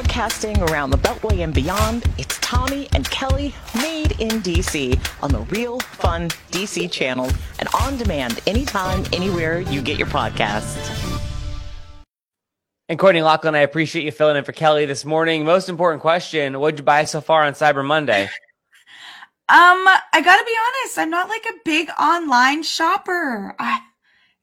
Broadcasting around the Beltway and beyond, it's Tommy and Kelly made in DC on the Real Fun DC channel and on demand anytime, anywhere you get your podcasts. And Courtney Lachlan, I appreciate you filling in for Kelly this morning. Most important question What'd you buy so far on Cyber Monday? Um, I gotta be honest, I'm not like a big online shopper. I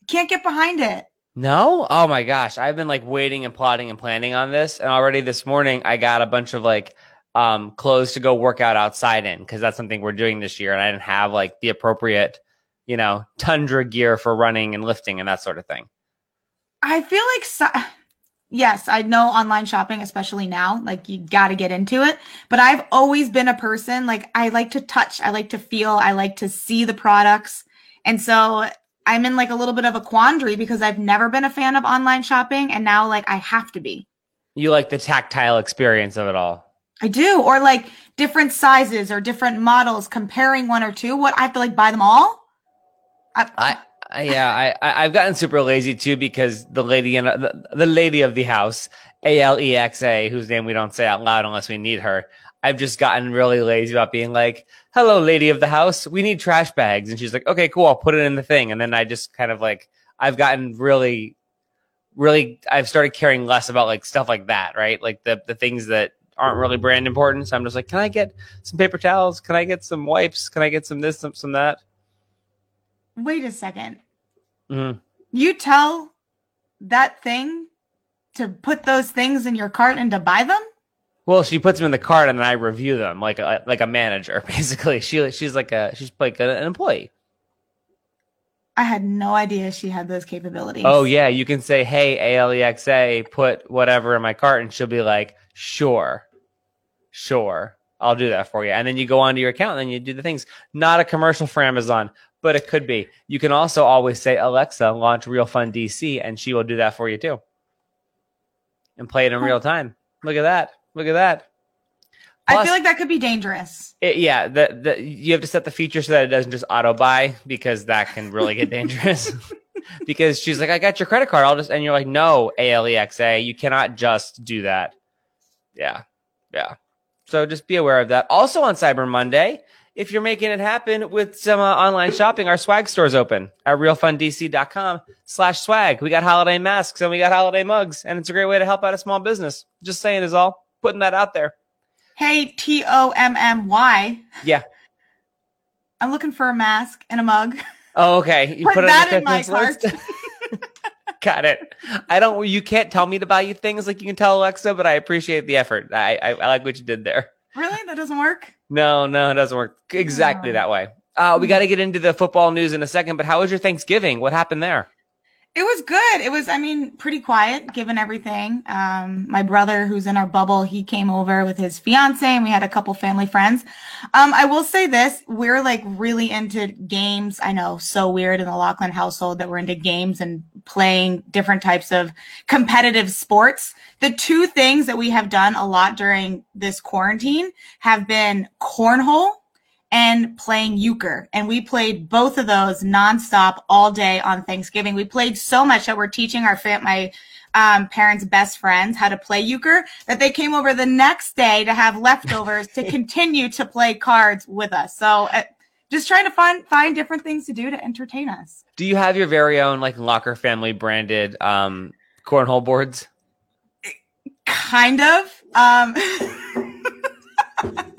can't get behind it. No? Oh my gosh. I've been like waiting and plotting and planning on this. And already this morning I got a bunch of like um clothes to go work out outside in because that's something we're doing this year. And I didn't have like the appropriate, you know, tundra gear for running and lifting and that sort of thing. I feel like so- yes, I know online shopping, especially now, like you got to get into it. But I've always been a person like I like to touch, I like to feel, I like to see the products. And so I'm in like a little bit of a quandary because I've never been a fan of online shopping and now like I have to be. You like the tactile experience of it all. I do. Or like different sizes or different models, comparing one or two. What I have to like buy them all? I, I, I yeah, I, I've gotten super lazy too because the lady in the, the lady of the house, A L E X A, whose name we don't say out loud unless we need her. I've just gotten really lazy about being like, hello, lady of the house, we need trash bags. And she's like, okay, cool, I'll put it in the thing. And then I just kind of like, I've gotten really, really, I've started caring less about like stuff like that, right? Like the, the things that aren't really brand important. So I'm just like, can I get some paper towels? Can I get some wipes? Can I get some this, some, some that? Wait a 2nd mm-hmm. You tell that thing to put those things in your cart and to buy them? Well, she puts them in the cart and then I review them like a like a manager. Basically, she she's like a she's like an employee. I had no idea she had those capabilities. Oh yeah, you can say, "Hey, Alexa, put whatever in my cart," and she'll be like, "Sure, sure, I'll do that for you." And then you go onto your account and then you do the things. Not a commercial for Amazon, but it could be. You can also always say, "Alexa, launch Real Fun DC," and she will do that for you too, and play it in real time. Look at that. Look at that. Plus, I feel like that could be dangerous. It, yeah, the, the, you have to set the feature so that it doesn't just auto buy because that can really get dangerous. because she's like, I got your credit card. I'll just, and you're like, no, ALEXA, you cannot just do that. Yeah. Yeah. So just be aware of that. Also on Cyber Monday, if you're making it happen with some uh, online shopping, our swag store's open at realfundc.com slash swag. We got holiday masks and we got holiday mugs, and it's a great way to help out a small business. Just saying is all putting that out there. Hey, T O M M Y. Yeah. I'm looking for a mask and a mug. Oh, okay. You put, put that in my cart. Got it. I don't. You can't tell me to buy you things like you can tell Alexa, but I appreciate the effort. I I, I like what you did there. Really, that doesn't work. No, no, it doesn't work exactly that way. Uh, we got to get into the football news in a second, but how was your Thanksgiving? What happened there? It was good. It was, I mean, pretty quiet given everything. Um, my brother, who's in our bubble, he came over with his fiance and we had a couple family friends. Um, I will say this. We're like really into games. I know so weird in the Lachlan household that we're into games and playing different types of competitive sports. The two things that we have done a lot during this quarantine have been cornhole and playing euchre. And we played both of those nonstop all day on Thanksgiving. We played so much that we're teaching our fam- my um, parents' best friends how to play euchre that they came over the next day to have leftovers to continue to play cards with us. So uh, just trying to find find different things to do to entertain us. Do you have your very own like Locker family branded um, cornhole boards? Kind of. Um,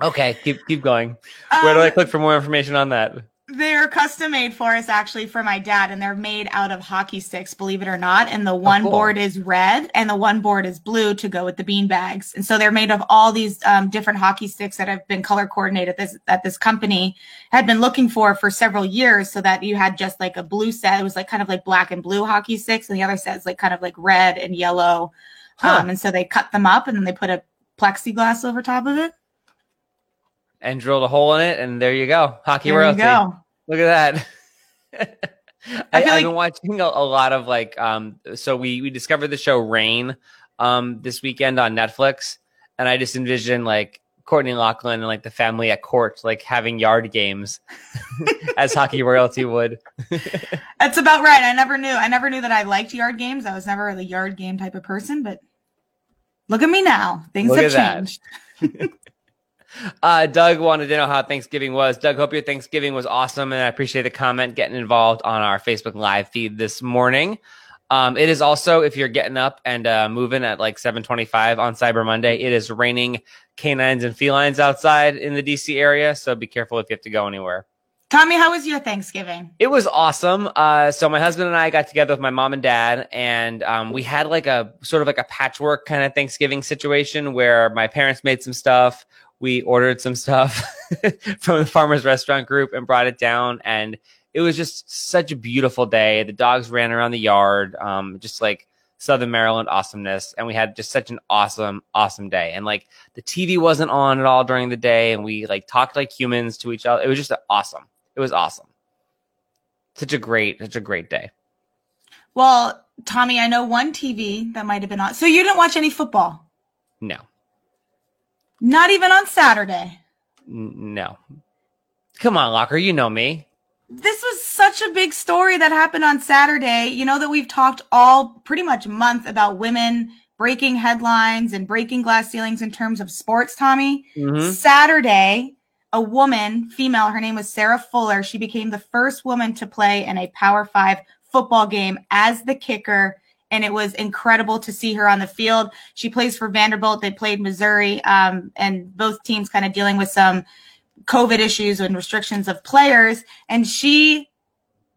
Okay, keep keep going. Where do I um, click for more information on that? They're custom made for us actually for my dad, and they're made out of hockey sticks, believe it or not. And the oh, one oh, cool. board is red, and the one board is blue to go with the bean bags. And so they're made of all these um, different hockey sticks that have been color coordinated. This that this company had been looking for for several years, so that you had just like a blue set. It was like kind of like black and blue hockey sticks, and the other set is like kind of like red and yellow. Huh. Um, and so they cut them up, and then they put a plexiglass over top of it and drilled a hole in it, and there you go, hockey there royalty. Go. Look at that. I, have like- been watching a, a, lot of like, um, so we we discovered the show Reign um, this weekend on Netflix, and I just envision like Courtney Lachlan and like the family at court, like having yard games as hockey royalty would. That's about right. I never knew. I never knew that I liked yard games. I was never the yard game type of person, but Look at me now. Things Look have changed. Uh, Doug wanted to know how Thanksgiving was. Doug, hope your Thanksgiving was awesome, and I appreciate the comment getting involved on our Facebook Live feed this morning. Um, it is also if you're getting up and uh, moving at like 7:25 on Cyber Monday, it is raining canines and felines outside in the DC area, so be careful if you have to go anywhere. Tommy, how was your Thanksgiving? It was awesome. Uh, so my husband and I got together with my mom and dad, and um, we had like a sort of like a patchwork kind of Thanksgiving situation where my parents made some stuff. We ordered some stuff from the farmers restaurant group and brought it down, and it was just such a beautiful day. The dogs ran around the yard, um, just like Southern Maryland awesomeness, and we had just such an awesome, awesome day. And like the TV wasn't on at all during the day, and we like talked like humans to each other. It was just awesome. It was awesome. Such a great, such a great day. Well, Tommy, I know one TV that might have been on. So you didn't watch any football? No, Not even on Saturday. No. Come on, Locker. You know me. This was such a big story that happened on Saturday. You know that we've talked all pretty much month about women breaking headlines and breaking glass ceilings in terms of sports, Tommy. Mhm. Saturday, a woman, female, her name was Sarah Fuller. She became the first woman to play in a Power Five football game as the kicker. And it was incredible to see her on the field. She plays for Vanderbilt. They played Missouri, um, and both teams kind of dealing with some COVID issues and restrictions of players. And she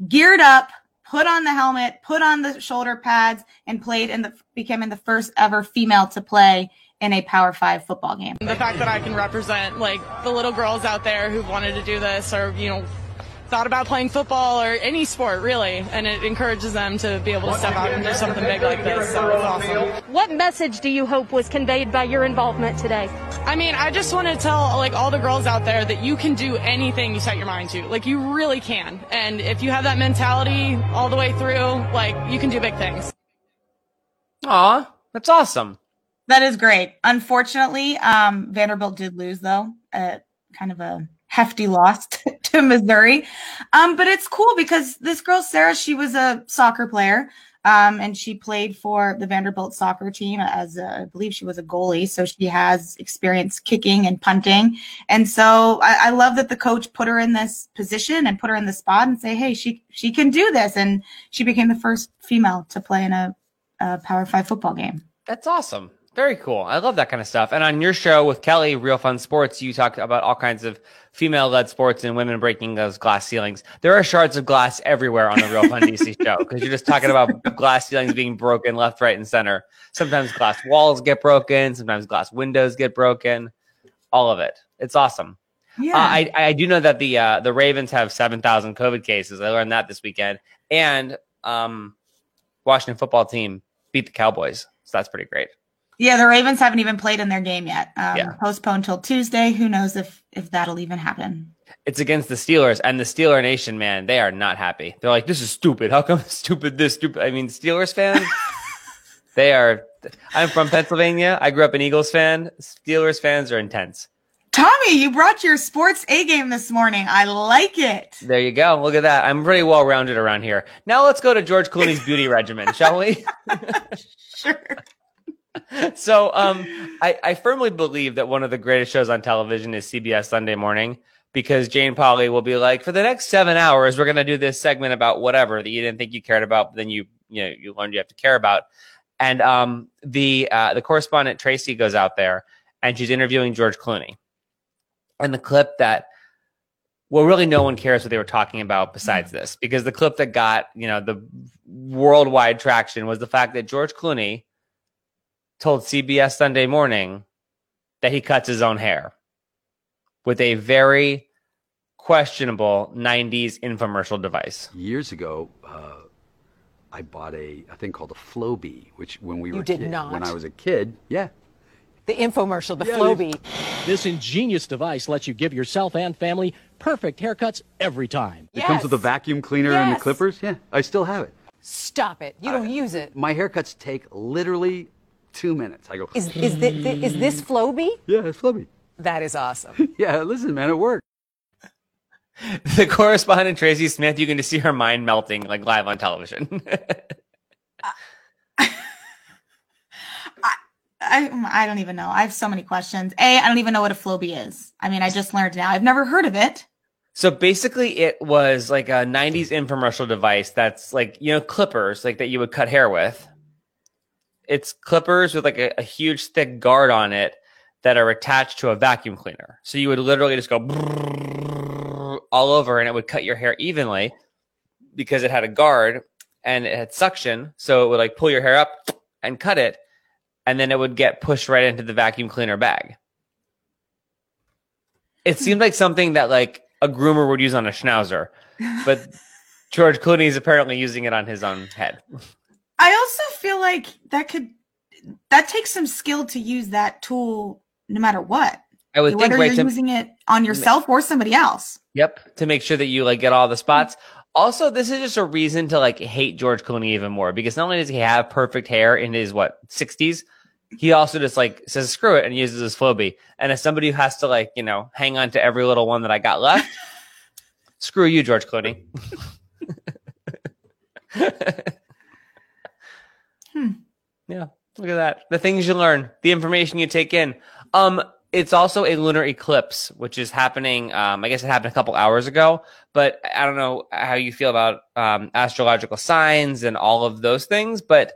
geared up, put on the helmet, put on the shoulder pads, and played the becoming the first ever female to play in a Power Five football game. The fact that I can represent like the little girls out there who've wanted to do this or, you know, thought about playing football or any sport really, and it encourages them to be able to step out and do something big like this. So it's awesome. What message do you hope was conveyed by your involvement today? I mean, I just want to tell like all the girls out there that you can do anything you set your mind to. Like you really can. And if you have that mentality all the way through, like you can do big things. Aw, that's awesome. That is great. Unfortunately, um, Vanderbilt did lose though, uh, kind of a hefty loss to, Missouri. Um, but it's cool because this girl Sarah, she was a soccer player, um, and she played for the Vanderbilt soccer team as a, I believe she was a goalie, so she has experience kicking and punting. And so I, I love that the coach put her in this position and put her in the spot and say, hey, she she can do this, and she became the first female to play in a, a Power Five football game. That's awesome. Very cool. I love that kind of stuff. And on your show with Kelly, Real Fun Sports, you talk about all kinds of female led sports and women breaking those glass ceilings. There are shards of glass everywhere on the Real Fun DC show because you're just talking about glass ceilings being broken left, right, and center. Sometimes glass walls get broken, sometimes glass windows get broken. All of it. It's awesome. Yeah. Uh, I, I do know that the uh, the Ravens have 7,000 COVID cases. I learned that this weekend. And um, Washington football team beat the Cowboys. So that's pretty great. Yeah, the Ravens haven't even played in their game yet. Um, Yeah. Postponed till Tuesday. Who knows if if that'll even happen? It's against the Steelers and the Steeler Nation, man. They are not happy. They're like, this is stupid. How come stupid this stupid? I mean, Steelers fans, they are. I'm from Pennsylvania. I grew up an Eagles fan. Steelers fans are intense. Tommy, you brought your sports A game this morning. I like it. There you go. Look at that. I'm pretty well rounded around here. Now let's go to George Clooney's beauty regimen, shall we? Sure. so um I, I firmly believe that one of the greatest shows on television is CBS Sunday morning because Jane Pauley will be like, for the next seven hours, we're gonna do this segment about whatever that you didn't think you cared about, but then you you know you learned you have to care about. And um the uh the correspondent Tracy goes out there and she's interviewing George Clooney. And the clip that well, really, no one cares what they were talking about besides this, because the clip that got you know the worldwide traction was the fact that George Clooney told CBS Sunday Morning that he cuts his own hair with a very questionable 90s infomercial device. years ago, uh, I bought a, a thing called a Flowbee, which when we You were did kid- not. when I was a kid, yeah. The infomercial, the Yeah, Flowbee. This ingenious device lets you give yourself and family perfect haircuts every time. It comes with a vacuum cleaner and the clippers. Yeah, I still have it. Stop it. You don't use it. My haircuts take literally two minutes. I go, Is, is, thi- thi- is this Flowbee? yeah, it's Flowbee. That is awesome. Yeah, listen, man, it worked. The correspondent Tracy Smith, you can just see her mind melting like live on television. I um, I don't even know. I have so many questions. A, I don't even know what a Flowbee is. I mean, I just learned now. I've never heard of it. So basically, it was like a '90s infomercial device that's like you know clippers, like that you would cut hair with. It's clippers with like a, a huge thick guard on it that are attached to a vacuum cleaner. So you would literally just go all over, and it would cut your hair evenly because it had a guard and it had suction, so it would like pull your hair up and cut it, and then it would get pushed right into the vacuum cleaner bag. It seemed like something that like a groomer would use on a schnauzer, but George Clooney is apparently using it on his own head. I also feel like that could that takes some skill to use that tool no matter what. I would think Whether right you're to, using it on yourself or somebody else. Yep, to make sure that you like get all the mm-hmm. spots. Also, this is just a reason to like hate George Clooney even more because not only does he have perfect hair in his what sixties, he also just like says screw it and uses his Flowbee. And as somebody who has to like you know hang on to every little one that I got left, screw you, George Clooney. Hmm. Yeah, look at that. The things you learn, the information you take in. Um, it's also a lunar eclipse, which is happening. Um, I guess it happened a couple hours ago, but I don't know how you feel about um, astrological signs and all of those things. But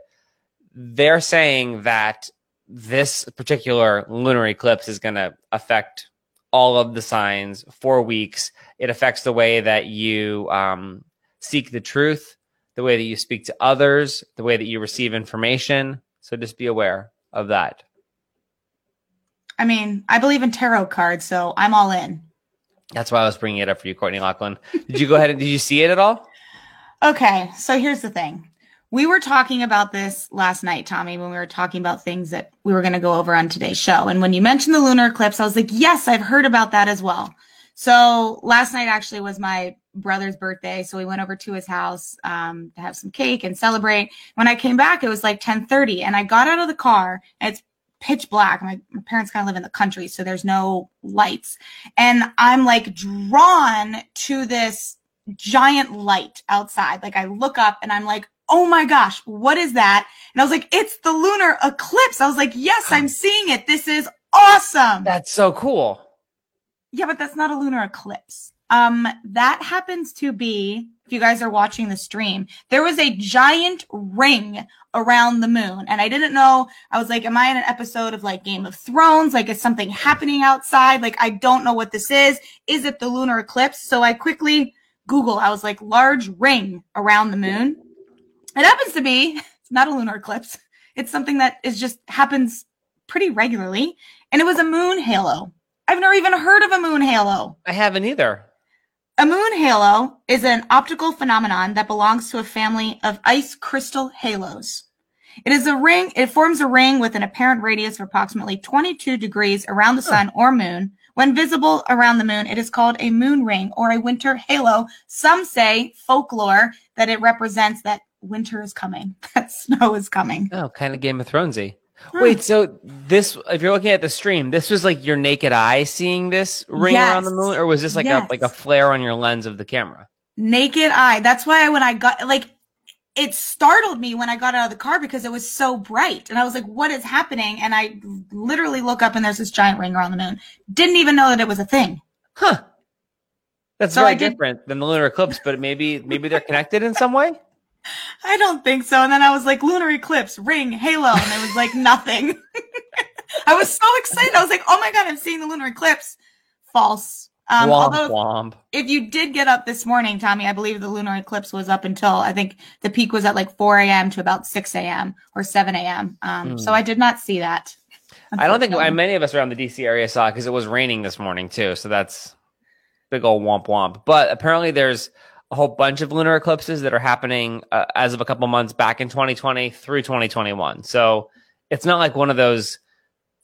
they're saying that this particular lunar eclipse is going to affect all of the signs for weeks. It affects the way that you um, seek the truth, the way that you speak to others, the way that you receive information. So just be aware of that. I mean, I believe in tarot cards, so I'm all in. That's why I was bringing it up for you, Courtney Lachlan. Did you go ahead and did you see it at all? Okay, so here's the thing. We were talking about this last night, Tommy, when we were talking about things that we were going to go over on today's show. And when you mentioned the lunar eclipse, I was like, yes, I've heard about that as well. So last night actually was my brother's birthday. So we went over to his house um, to have some cake and celebrate. When I came back, it was like 1030 and I got out of the car and it's pitch black. My, my parents kind of live in the country, so there's no lights. And I'm like drawn to this giant light outside. Like I look up and I'm like, oh my gosh, what is that? And I was like, it's the lunar eclipse. I was like, yes, I'm seeing it. This is awesome. That's so cool. Yeah, but that's not a lunar eclipse. Um, that happens to be, if you guys are watching the stream, there was a giant ring around the moon. And I didn't know, I was like, am I in an episode of like Game of Thrones? Like, is something happening outside? Like, I don't know what this is. Is it the lunar eclipse? So I quickly Google, I was like, large ring around the moon. It happens to be, it's not a lunar eclipse. It's something that is just happens pretty regularly. And it was a moon halo. I've never even heard of a moon halo. I haven't either. A moon halo is an optical phenomenon that belongs to a family of ice crystal halos. It is a ring, it forms a ring with an apparent radius of approximately 22 degrees around the sun or moon. When visible around the moon, it is called a moon ring or a winter halo. Some say folklore that it represents that winter is coming, that snow is coming. Oh, kind of Game of Thronesy. Wait, so this if you're looking at the stream, this was like your naked eye seeing this ring around the moon, or was this like Yes. a like a flare on your lens of the camera? Naked eye. That's why when I got, like, it startled me when I got out of the car because it was so bright. And I was like, what is happening? And I literally look up and there's this giant ring around the moon. Didn't even know that it was a thing. Huh. That's So very different than the lunar eclipse, but maybe maybe they're connected in some way. I don't think so. And then I was like, lunar eclipse, ring, halo. And it was like nothing. I was so excited. I was like, oh my God, I'm seeing the lunar eclipse. False. Um, womp although womp. if you did get up this morning, Tommy, I believe the lunar eclipse was up until I think the peak was at like 4 a.m. to about 6 a.m. or 7 a.m. Um, Hmm. So I did not see that. I don't think many of us around the DC area saw it because it was raining this morning too. So that's big old womp womp. But apparently, there's a whole bunch of lunar eclipses that are happening uh, as of a couple months back in 2020 through 2021. So it's not like one of those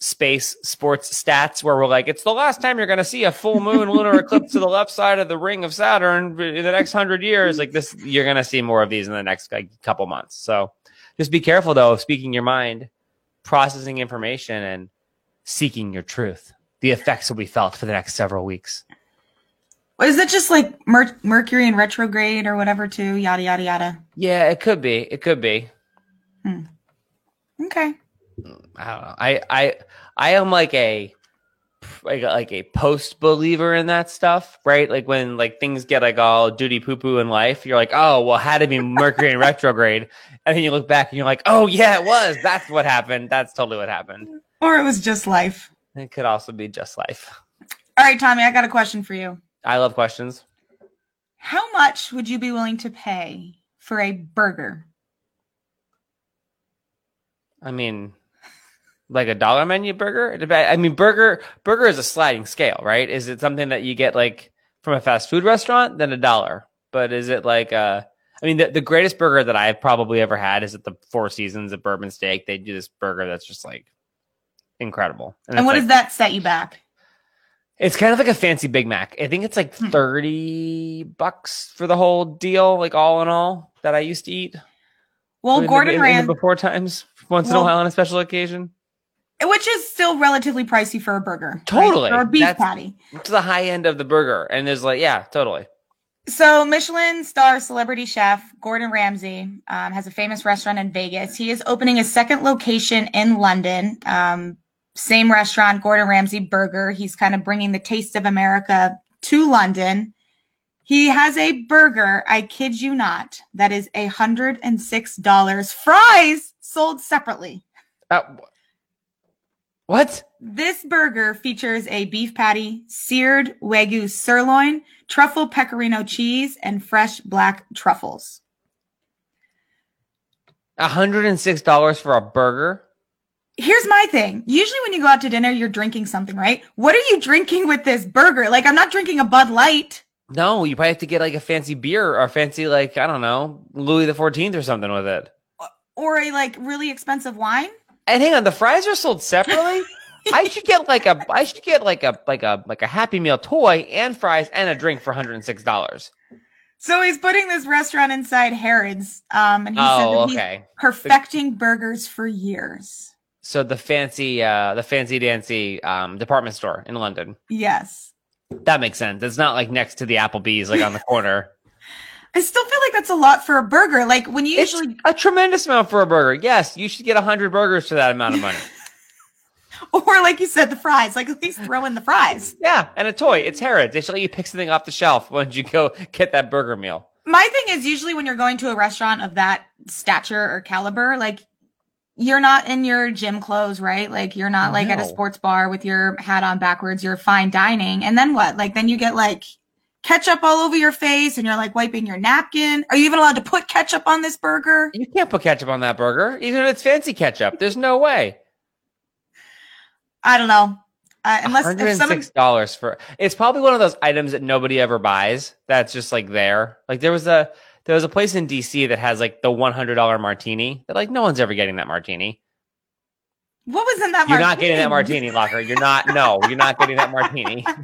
space sports stats where we're like, it's the last time you're going to see a full moon lunar eclipse to the left side of the ring of Saturn in the next hundred years. Like this, you're going to see more of these in the next like couple months. So just be careful though of speaking your mind, processing information, and seeking your truth. The effects will be felt for the next several weeks. Is it just like Mer- Mercury in retrograde or whatever, too? Yada, yada, yada. Yeah, it could be. It could be. Hmm. Okay. I don't know. I I I am like a like a, like a post believer in that stuff, right? Like when like things get like all duty poo poo in life, you're like, oh well, had to be Mercury in retrograde, and then you look back and you're like, oh yeah, it was. That's what happened. That's totally what happened. Or it was just life. It could also be just life. All right, Tommy, I got a question for you. I love questions. How much would you be willing to pay for a burger? I mean, like a dollar menu burger. I mean, burger burger is a sliding scale, right? Is it something that you get like from a fast food restaurant? Then a dollar. But is it like uh I mean, the, the greatest burger that I've probably ever had is at the Four Seasons at Bourbon Steak. They do this burger that's just like incredible. And, it's what like, does that set you back? It's kind of like a fancy Big Mac. I think it's like Hmm. thirty bucks for the whole deal, like all in all, that I used to eat. Well, in the- Gordon in the Ramsay, before times, once in a while on a special occasion. which is still relatively pricey for a burger. right? Totally. Or a beef That's- patty. It's the high end of the burger, and there's like, yeah, totally. So, Michelin star celebrity chef Gordon Ramsay um, has a famous restaurant in Vegas. He is opening a second location in London. Um, same restaurant, Gordon Ramsay Burger. He's kind of bringing the taste of America to London. He has a burger, I kid you not, that is $106. Fries sold separately. Uh, what? This burger features a beef patty, seared Wagyu sirloin, truffle pecorino cheese, and fresh black truffles. hundred and six dollars for a burger? Here's my thing. Usually when you go out to dinner, you're drinking something, right? What are you drinking with this burger? Like, I'm not drinking a Bud Light. No, you probably have to get like a fancy beer or fancy like I don't know Louis the Fourteenth or something with it. Or a like really expensive wine. And hang on, the fries are sold separately. I should get like a I should get like a like a like a Happy Meal toy and fries and a drink for hundred and six dollars. So he's putting this restaurant inside Harrods. Um, and he Oh, said that he's perfecting burgers for years. So the fancy uh the fancy dancy um department store in London. Yes. That makes sense. It's not like next to the Applebee's like on the corner. I still feel like that's a lot for a burger. Like when you It's usually, a tremendous amount for a burger. Yes, you should get hundred burgers for that amount of money. or like you said, the fries. Like at least throw in the fries. yeah, and a toy. It's Harrods. They should let you pick something off the shelf once you go get that burger meal. My thing is usually when you're going to a restaurant of that stature or caliber, like you're not in your gym clothes, right? Like you're not like at a sports bar with your hat on backwards. You're fine dining, and then what? Like then you get like ketchup all over your face, and you're like wiping your napkin. Are you even allowed to put ketchup on this burger? You can't put ketchup on that burger, even if it's fancy ketchup. There's no way. I don't know. Uh, unless hundred if someone six dollars for it's probably one of those items that nobody ever buys. That's just like there. Like there was a there was a place in DC that has like the one hundred dollar martini. That like no one's ever getting that martini. what was in that? You're not getting that martini, Locker. You're not. No, you're not getting that martini.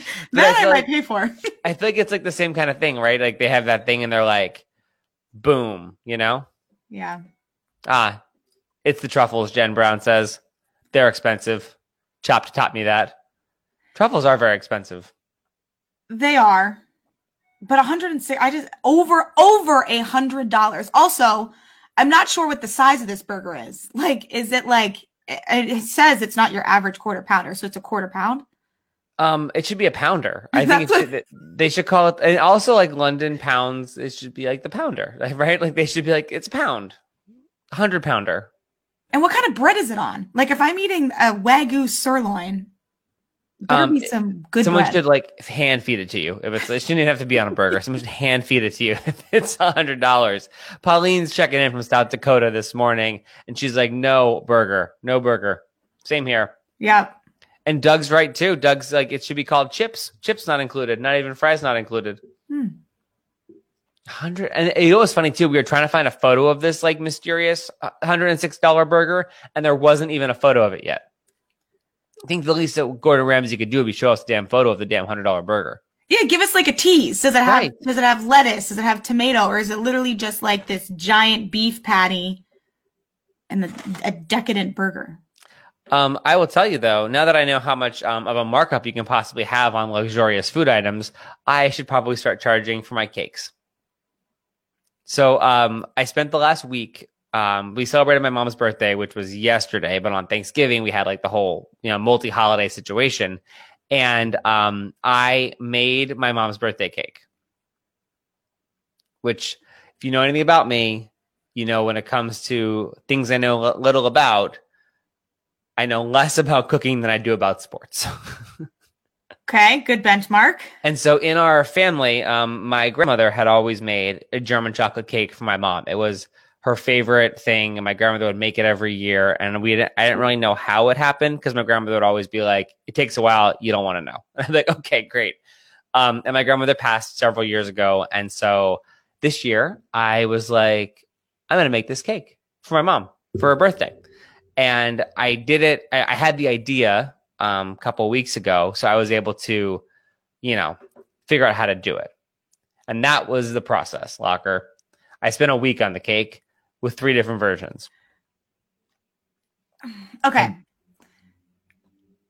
That I, feel might like- pay for. I feel like it's like the same kind of thing, right? Like they have that thing and they're like, boom, you know? yeah. Ah, it's the truffles, Jen Brown says. They're expensive. Chop taught me that. Truffles are very expensive. They are, but 106. I just over over a hundred dollars. Also, I'm not sure what the size of this burger is. Like, is it like it, it says it's not your average quarter pounder, so it's a quarter pound. Um, it should be a pounder. I think should, they should call it, and also like London pounds. It should be like the pounder, like, right? Like they should be like it's a pound, hundred pounder. And what kind of bread is it on? Like, if I'm eating a wagyu sirloin, better Um, be some good Someone bread. should like hand feed it to you. If it's, it shouldn't even have to be on a burger. Someone should hand feed it to you. If it's a hundred dollars. Pauline's checking in from South Dakota this morning, and she's like, "No burger, no burger." Same here. yeah. And Doug's right too. Doug's like, it should be called chips. Chips not included. Not even fries not included. Hmm. Hundred. And it was funny too. We were trying to find a photo of this like mysterious uh, hundred and six dollar burger, and there wasn't even a photo of it yet. I think the least that Gordon Ramsay could do would be show us a damn photo of the damn hundred dollar burger. Yeah, give us like a tease. Does it have Right. does it have lettuce? Does it have tomato? Or is it literally just like this giant beef patty and the, a decadent burger? Um, I will tell you though, now that I know how much um, of a markup you can possibly have on luxurious food items, I should probably start charging for my cakes. So um, I spent the last week um, we celebrated my mom's birthday, which was yesterday, but on Thanksgiving we had like the whole you know multi holiday situation, and um, I made my mom's birthday cake. Which, if you know anything about me, you know when it comes to things I know li- little about, I know less about cooking than I do about sports. Okay, good benchmark. And so in our family, um, my grandmother had always made a German chocolate cake for my mom. It was her favorite thing, and my grandmother would make it every year. And we, didn't, I didn't really know how it happened because my grandmother would always be like, "It takes a while. You don't want to know." I'm like, "Okay, great." Um, and my grandmother passed several years ago, and so this year I was like, "I'm going to make this cake for my mom for her birthday," and I did it. I, I had the idea um, a couple weeks ago, so I was able to, you know, figure out how to do it. And that was the process, Locker. I spent a week on the cake with three different versions. Okay.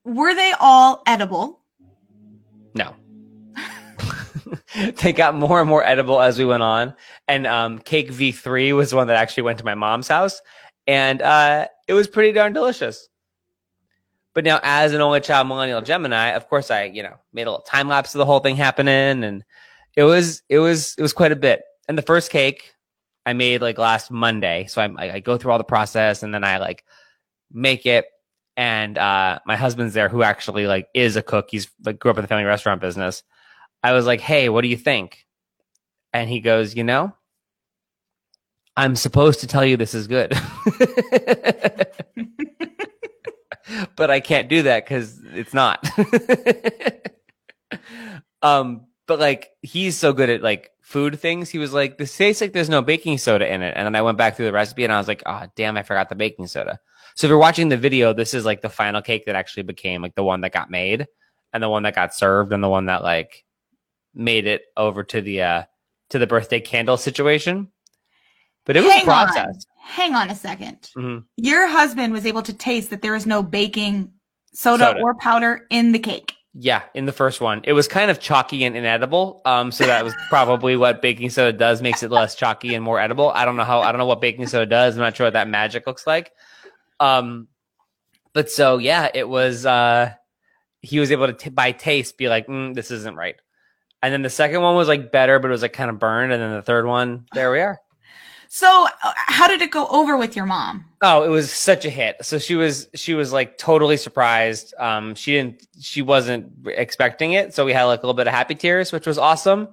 Were they all edible? No. they got more and more edible as we went on. And um, Cake V3 was the one that actually went to my mom's house. And uh, it was pretty darn delicious. But now, as an only child millennial Gemini, of course, I you know made a little time lapse of the whole thing happening, and it was it was it was quite a bit. And the first cake I made like last Monday, so I, I go through all the process, and then I like make it. And uh, my husband's there, who actually like is a cook. He's like grew up in the family restaurant business. I was like, "Hey, what do you think?" And he goes, "You know, I'm supposed to tell you this is good." but I can't do that because it's not. um, but like he's so good at like food things. He was like, "This tastes like there's no baking soda in it," and then I went back through the recipe and I was like, "Oh, damn, I forgot the baking soda." So if you're watching the video, this is like the final cake that actually became like the one that got made, and the one that got served, and the one that like made it over to the uh to the birthday candle situation. But it was Hang a process. On. Hang on a 2nd Mhm. Your husband was able to taste that there is no baking soda, Soda. or powder in the cake. Yeah, in the first one, it was kind of chalky and inedible. Um, so that was probably what baking soda does, makes it less chalky and more edible. I don't know how. I don't know what baking soda does. I'm not sure what that magic looks like. Um, but so yeah, it was. Uh, he was able to t- by taste be like, mm, this isn't right. And then the second one was like better, but it was like kind of burned. And then the third one, there we are. So, uh, how did it go over with your mom? Oh, it was such a hit. So she was she was like totally surprised. Um, she didn't she wasn't expecting it. So we had like a little bit of happy tears, which was awesome.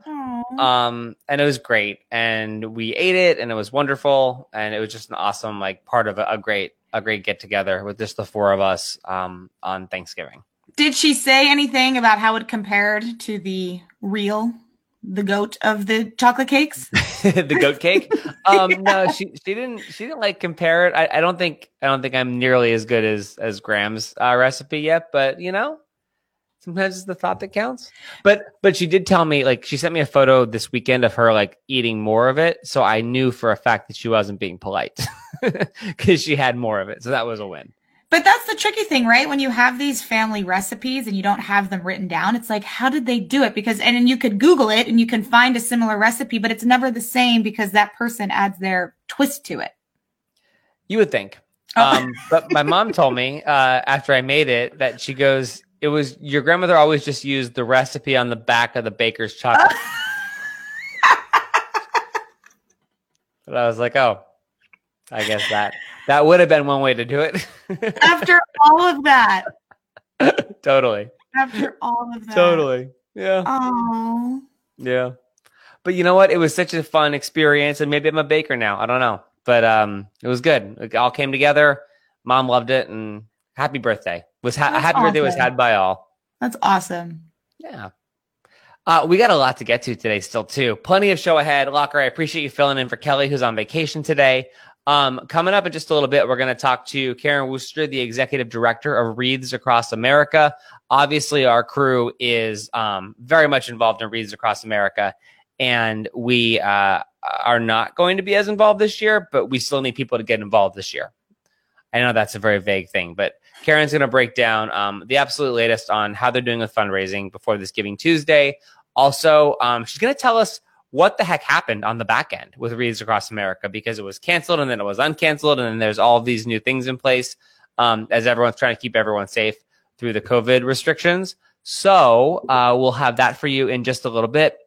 Um, and it was great. And we ate it, and it was wonderful. And it was just an awesome like part of a, a great a great get together with just the four of us um, on Thanksgiving. Did she say anything about how it compared to the real, the goat of the chocolate cakes? the goat cake. Um, no, she she didn't she didn't like compare it. I, I don't think I don't think I'm nearly as good as as Graham's uh, recipe yet, but you know, sometimes it's the thought that counts. But but she did tell me like she sent me a photo this weekend of her like eating more of it, so I knew for a fact that she wasn't being polite because she had more of it. So that was a win. But that's the tricky thing, right? When you have these family recipes and you don't have them written down, it's like, how did they do it? Because, and then you could Google it and you can find a similar recipe, but it's never the same because that person adds their twist to it. You would think. Oh. Um, but my mom told me uh, after I made it that she goes, "It was your grandmother always just used the recipe on the back of the baker's chocolate." but I was like, "Oh, I guess that that would have been one way to do it." After all of that, totally, after all of that. totally, yeah, Oh, yeah. But you know what? It was such a fun experience, and maybe I'm a baker now. I don't know, but um, it was good. It all came together. Mom loved it, and happy birthday was ha- happy birthday was had by all. that's awesome. Yeah. Uh, we got a lot to get to today, still too. Plenty of show ahead. Locker, I appreciate you filling in for Kelly, who's on vacation today. Um, coming up in just a little bit, we're going to talk to Karen Worcester, the executive director of Wreaths Across America. Obviously, our crew is um, very much involved in Wreaths Across America, and we uh, are not going to be as involved this year, but we still need people to get involved this year. I know that's a very vague thing, but Karen's going to break down um, the absolute latest on how they're doing with fundraising before this Giving Tuesday. Also, um, she's going to tell us what the heck happened on the back end with Wreaths Across America because it was canceled and then it was uncanceled and then there's all these new things in place um, as everyone's trying to keep everyone safe through the COVID restrictions. So uh, we'll have that for you in just a little bit.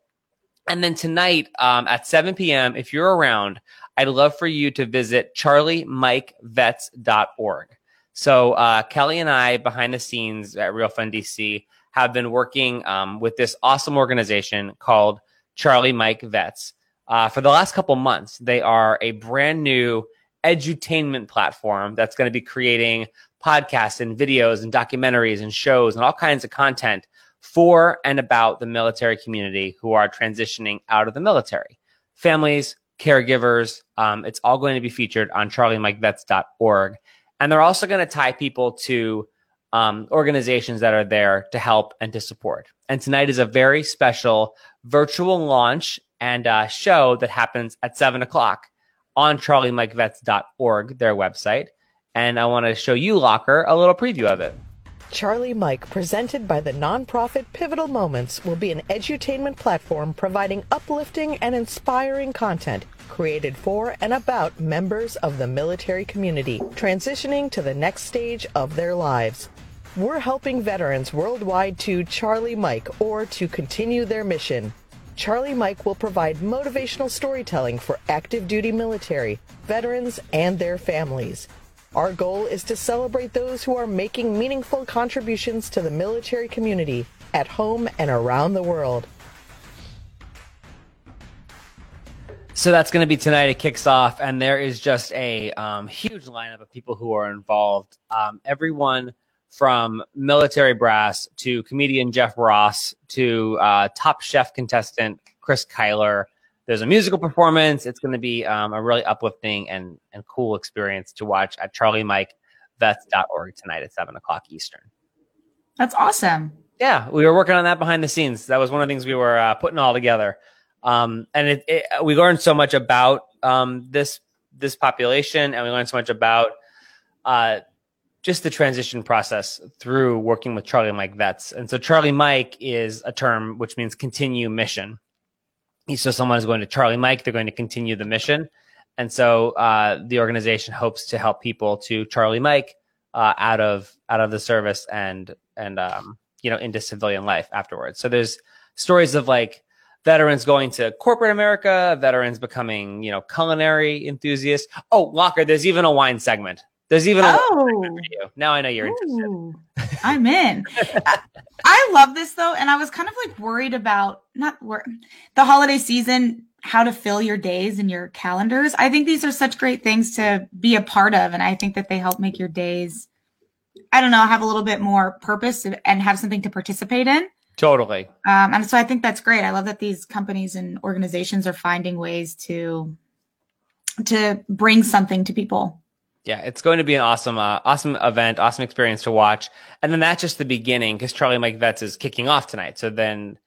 And then tonight um, at 7 p.m., if you're around, I'd love for you to visit charliemikevets.org. So uh, Kelly and I, behind the scenes at Real Fun DC, have been working um, with this awesome organization called Charlie Mike Vets. Uh, for the last couple months, they are a brand new edutainment platform that's going to be creating podcasts and videos and documentaries and shows and all kinds of content for and about the military community who are transitioning out of the military. Families, caregivers, um, it's all going to be featured on charliemikevets.org. And they're also going to tie people to um, organizations that are there to help and to support. And tonight is a very special virtual launch and uh, show that happens at seven o'clock on charliemikevets.org, their website. And I want to show you, Locker, a little preview of it. Charlie Mike, presented by the nonprofit Pivotal Moments, will be an edutainment platform providing uplifting and inspiring content created for and about members of the military community transitioning to the next stage of their lives. We're helping veterans worldwide to Charlie Mike or to continue their mission. Charlie Mike will provide motivational storytelling for active duty military, veterans, and their families. Our goal is to celebrate those who are making meaningful contributions to the military community at home and around the world. So that's going to be tonight. It kicks off, and there is just a um, huge lineup of people who are involved. Um, everyone from military brass to comedian Jeff Ross to uh, top chef contestant Chris Kyler. There's a musical performance. It's going to be um, a really uplifting and, and cool experience to watch at charliemikevets.org tonight at 7 o'clock Eastern. That's awesome. Yeah, we were working on that behind the scenes. That was one of the things we were uh, putting all together. Um, and it, it, we learned so much about um, this this population, and we learned so much about uh, just the transition process through working with Charlie Mike vets. And so Charlie Mike is a term which means continue mission. So someone is going to Charlie Mike, they're going to continue the mission. And so uh, the organization hopes to help people to Charlie Mike uh, out of out of the service and and um, you know into civilian life afterwards. So there's stories of like veterans going to corporate America, veterans becoming you know culinary enthusiasts. Oh, Locker, there's even a wine segment. There's even a Oh. Now I know you're interested. I'm in. I, I love this though, and I was kind of like worried about not wor- the holiday season, how to fill your days and your calendars. I think these are such great things to be a part of, and I think that they help make your days. I don't know, have a little bit more purpose and have something to participate in. Totally. Um, and so I think that's great. I love that these companies and organizations are finding ways to to bring something to people. Yeah, it's going to be an awesome, uh, awesome event, awesome experience to watch. And then that's just the beginning because Charlie Mike Vets is kicking off tonight. So then,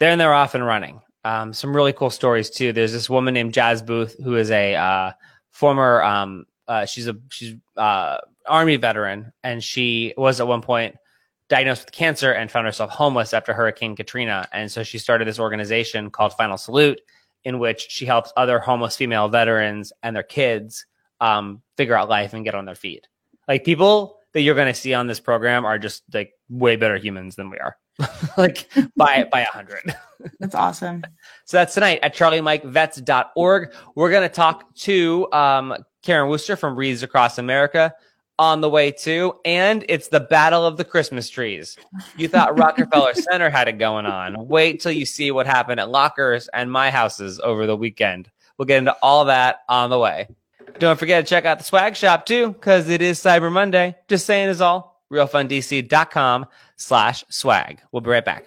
then they're off and running. Um, some really cool stories too. There's this woman named Jas Boothe who is a uh, former, um, uh, she's a she's uh, army veteran, and she was at one point diagnosed with cancer and found herself homeless after Hurricane Katrina. And so she started this organization called Final Salute, in which she helps other homeless female veterans and their kids um, figure out life and get on their feet. Like people that you're going to see on this program are just like way better humans than we are, like by by a hundred. That's awesome. So that's tonight at charliemikevets.org. We're going to talk to um, Karen Worcester from Wreaths Across America on the way too. And it's the Battle of the Christmas Trees. You thought Rockefeller Center had it going on. Wait till you see what happened at Lockers and my houses over the weekend. We'll get into all that on the way. Don't forget to check out the swag shop too, because it is Cyber Monday. Just saying is all. RealFunDC.com slash swag. We'll be right back.